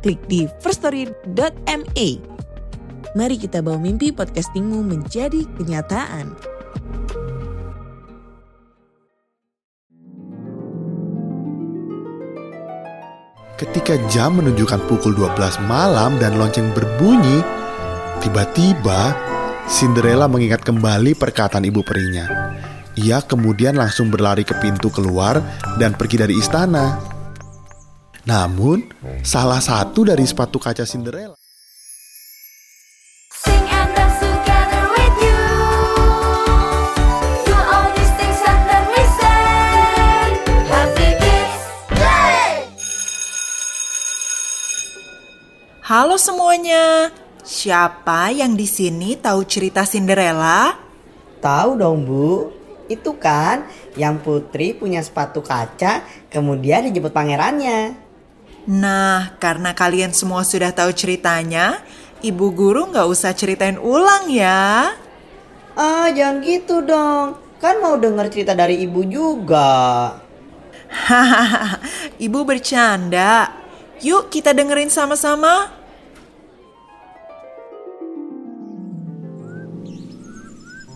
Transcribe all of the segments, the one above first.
klik di firststory.me. Mari kita bawa mimpi podcastingmu menjadi kenyataan. Ketika jam menunjukkan pukul 12 malam dan lonceng berbunyi, tiba-tiba Cinderella mengingat kembali perkataan ibu perinya. Ia kemudian langsung berlari ke pintu keluar dan pergi dari istana. Namun, salah satu dari sepatu kaca Cinderella Sing and dance together with you. Do all these things and then we say, Happy Kids Day! Halo semuanya. Siapa yang di sini tahu cerita Cinderella? Tahu dong Bu, itu kan yang Putri punya sepatu kaca kemudian dijemput pangerannya. Nah, karena kalian semua sudah tahu ceritanya, ibu guru nggak usah ceritain ulang ya. Ah jangan gitu dong, kan mau denger cerita dari ibu juga. Hahaha, ibu bercanda. Yuk kita dengerin sama-sama.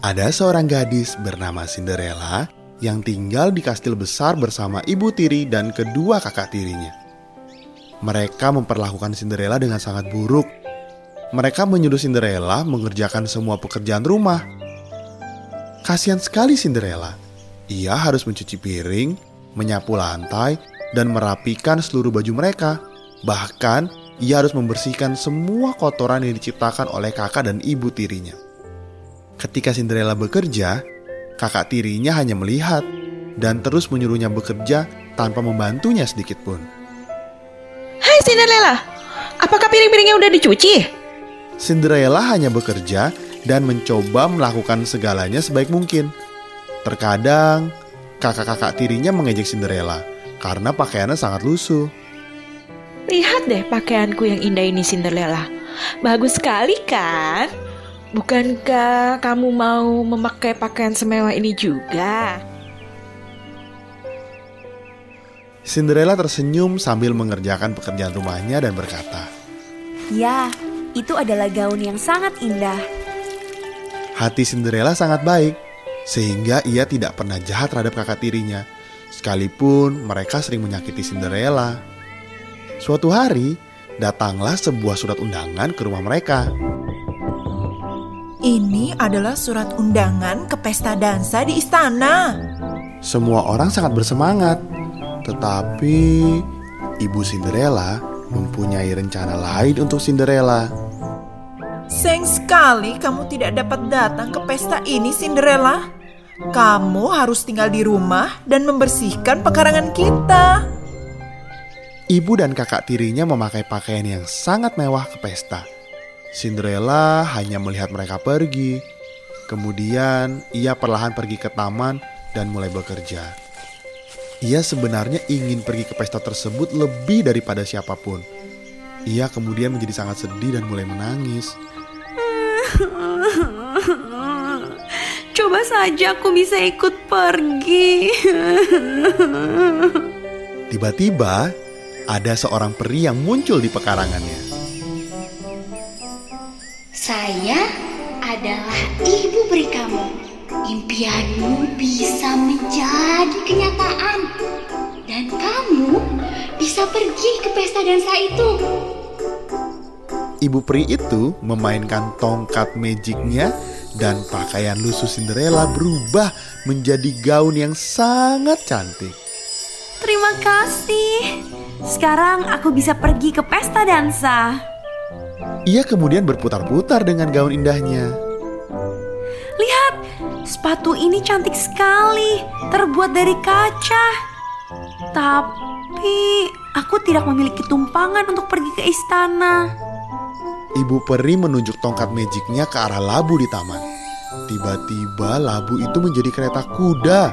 Ada seorang gadis bernama Cinderella yang tinggal di kastil besar bersama ibu tiri dan kedua kakak tirinya. Mereka memperlakukan Cinderella dengan sangat buruk. Mereka menyuruh Cinderella mengerjakan semua pekerjaan rumah. Kasihan sekali Cinderella. Ia harus mencuci piring, menyapu lantai, dan merapikan seluruh baju mereka. Bahkan, ia harus membersihkan semua kotoran yang diciptakan oleh kakak dan ibu tirinya. Ketika Cinderella bekerja, kakak tirinya hanya melihat dan terus menyuruhnya bekerja tanpa membantunya sedikit pun. Cinderella, apakah piring-piringnya udah dicuci? Cinderella hanya bekerja dan mencoba melakukan segalanya sebaik mungkin. Terkadang, kakak-kakak tirinya mengejek Cinderella karena pakaiannya sangat lusuh. Lihat deh pakaianku yang indah ini Cinderella. Bagus sekali kan? Bukankah kamu mau memakai pakaian semewah ini juga? Cinderella tersenyum sambil mengerjakan pekerjaan rumahnya dan berkata, Ya, itu adalah gaun yang sangat indah. Hati Cinderella sangat baik, sehingga ia tidak pernah jahat terhadap kakak tirinya, sekalipun mereka sering menyakiti Cinderella. Suatu hari, datanglah sebuah surat undangan ke rumah mereka. Ini adalah surat undangan ke pesta dansa di istana. Semua orang sangat bersemangat, tetapi ibu Cinderella mempunyai rencana lain untuk Cinderella. Sayang sekali kamu tidak dapat datang ke pesta ini, Cinderella. Kamu harus tinggal di rumah dan membersihkan pekarangan kita. Ibu dan kakak tirinya memakai pakaian yang sangat mewah ke pesta. Cinderella hanya melihat mereka pergi. Kemudian ia perlahan pergi ke taman dan mulai bekerja. Ia sebenarnya ingin pergi ke pesta tersebut lebih daripada siapa pun. Ia kemudian menjadi sangat sedih dan mulai menangis. Coba saja aku bisa ikut pergi. Tiba-tiba ada seorang peri yang muncul di pekarangannya. Saya adalah ibu beri kamu. Impianmu bisa menjadi kenyataan. Dan kamu bisa pergi ke pesta dansa itu. Ibu peri itu memainkan tongkat magicnya dan pakaian lusuh Cinderella berubah menjadi gaun yang sangat cantik. Terima kasih. Sekarang aku bisa pergi ke pesta dansa. Ia kemudian berputar-putar dengan gaun indahnya. Sepatu ini cantik sekali, terbuat dari kaca. Tapi aku tidak memiliki tumpangan untuk pergi ke istana. Ibu peri menunjuk tongkat magicnya ke arah labu di taman. Tiba-tiba labu itu menjadi kereta kuda.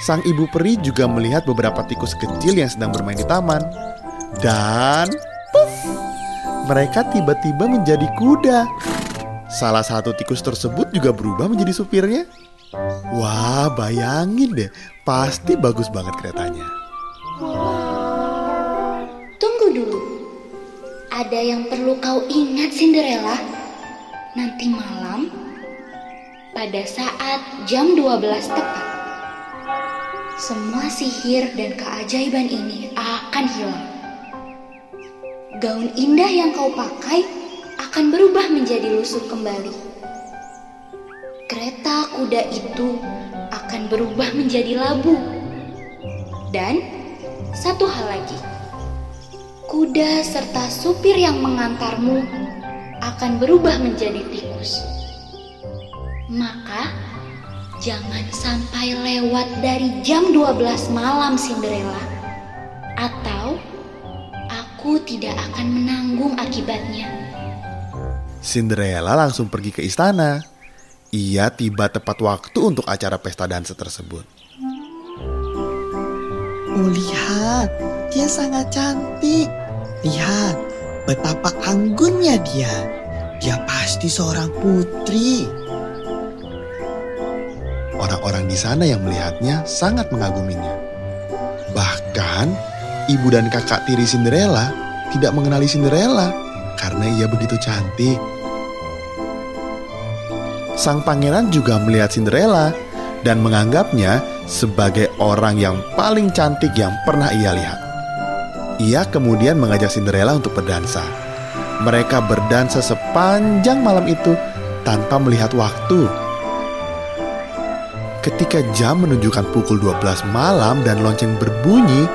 Sang ibu peri juga melihat beberapa tikus kecil yang sedang bermain di taman. Dan puff, mereka tiba-tiba menjadi kuda. Salah satu tikus tersebut juga berubah menjadi supirnya. Wah, bayangin deh, pasti bagus banget keretanya. Tunggu dulu. Ada yang perlu kau ingat Cinderella. Nanti malam pada saat jam 12 tepat semua sihir dan keajaiban ini akan hilang. Gaun indah yang kau pakai akan berubah menjadi lusuh kembali. Kereta kuda itu akan berubah menjadi labu. Dan satu hal lagi, kuda serta supir yang mengantarmu akan berubah menjadi tikus. Maka, jangan sampai lewat dari jam 12 malam Cinderella. Atau aku tidak akan menanggung akibatnya. Cinderella langsung pergi ke istana. Ia tiba tepat waktu untuk acara pesta dansa tersebut. Oh lihat, dia sangat cantik. Lihat, betapa anggunnya dia. Dia pasti seorang putri. Orang-orang di sana yang melihatnya sangat mengaguminya. Bahkan, ibu dan kakak tiri Cinderella tidak mengenali Cinderella karena ia begitu cantik. Sang pangeran juga melihat Cinderella dan menganggapnya sebagai orang yang paling cantik yang pernah ia lihat. Ia kemudian mengajak Cinderella untuk berdansa. Mereka berdansa sepanjang malam itu tanpa melihat waktu. Ketika jam menunjukkan pukul 12 malam dan lonceng berbunyi,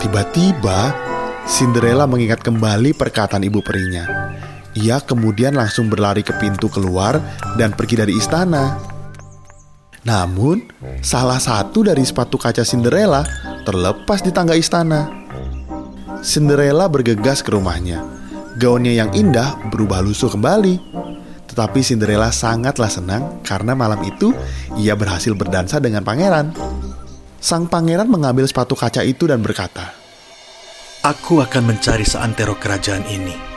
tiba-tiba Cinderella mengingat kembali perkataan ibu perinya. Ia kemudian langsung berlari ke pintu keluar dan pergi dari istana. Namun, salah satu dari sepatu kaca Cinderella terlepas di tangga istana. Cinderella bergegas ke rumahnya. Gaunnya yang indah berubah lusuh kembali. Tetapi Cinderella sangatlah senang karena malam itu ia berhasil berdansa dengan pangeran. Sang pangeran mengambil sepatu kaca itu dan berkata, Aku akan mencari seantero kerajaan ini.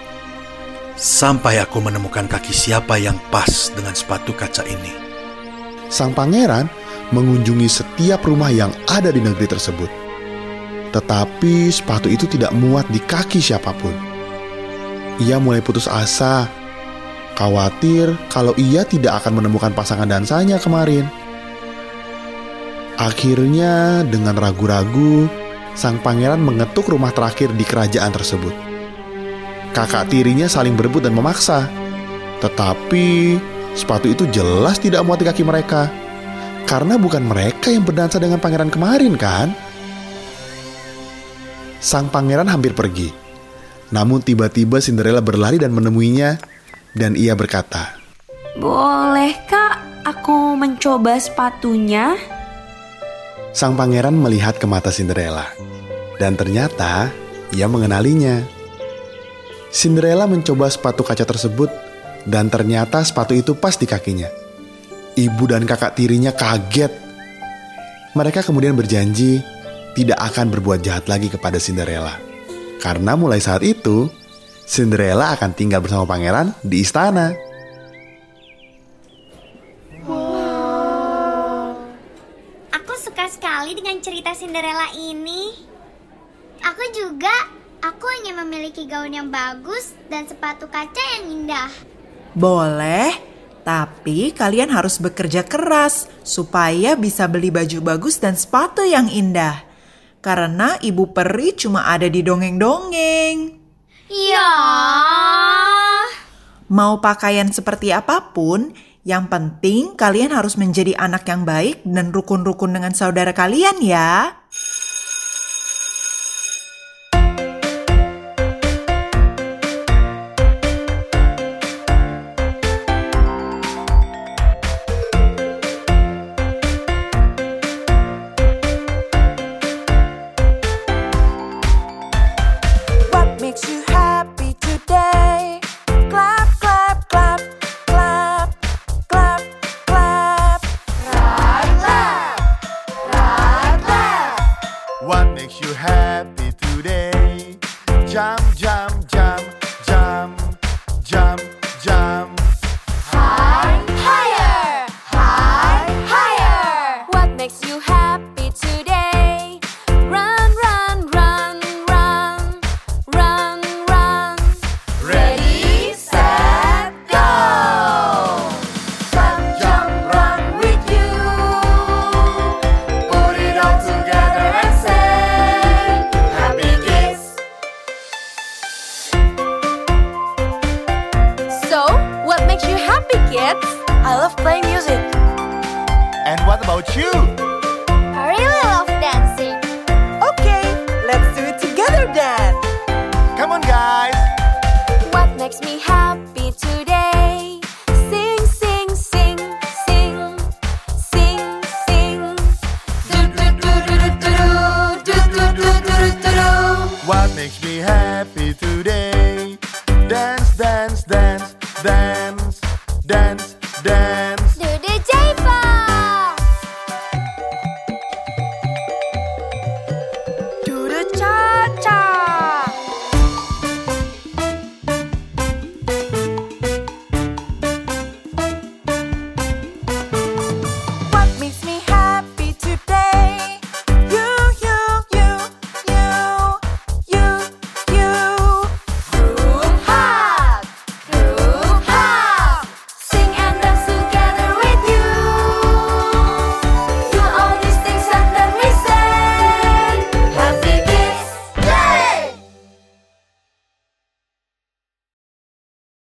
Sampai aku menemukan kaki siapa yang pas dengan sepatu kaca ini. Sang pangeran mengunjungi setiap rumah yang ada di negeri tersebut. Tetapi sepatu itu tidak muat di kaki siapa pun. Ia mulai putus asa, khawatir kalau ia tidak akan menemukan pasangan dansanya kemarin. Akhirnya, dengan ragu-ragu, sang pangeran mengetuk rumah terakhir di kerajaan tersebut. Kakak tirinya saling berebut dan memaksa, tetapi sepatu itu jelas tidak muat di kaki mereka karena bukan mereka yang berdansa dengan pangeran kemarin, kan? Sang pangeran hampir pergi, namun tiba-tiba Cinderella berlari dan menemuinya, dan ia berkata, Bolehkah aku mencoba sepatunya? Sang pangeran melihat ke mata Cinderella, dan ternyata ia mengenalinya. Cinderella mencoba sepatu kaca tersebut, dan ternyata sepatu itu pas di kakinya. Ibu dan kakak tirinya kaget. Mereka kemudian berjanji tidak akan berbuat jahat lagi kepada Cinderella. Karena mulai saat itu, Cinderella akan tinggal bersama pangeran di istana. Aku suka sekali dengan cerita Cinderella ini. Aku juga, hanya memiliki gaun yang bagus dan sepatu kaca yang indah. Boleh, tapi kalian harus bekerja keras supaya bisa beli baju bagus dan sepatu yang indah. Karena ibu peri cuma ada di dongeng-dongeng. Ya. Mau pakaian seperti apa pun, yang penting kalian harus menjadi anak yang baik dan rukun-rukun dengan saudara kalian ya. What makes you happy today? Jump, jump. that.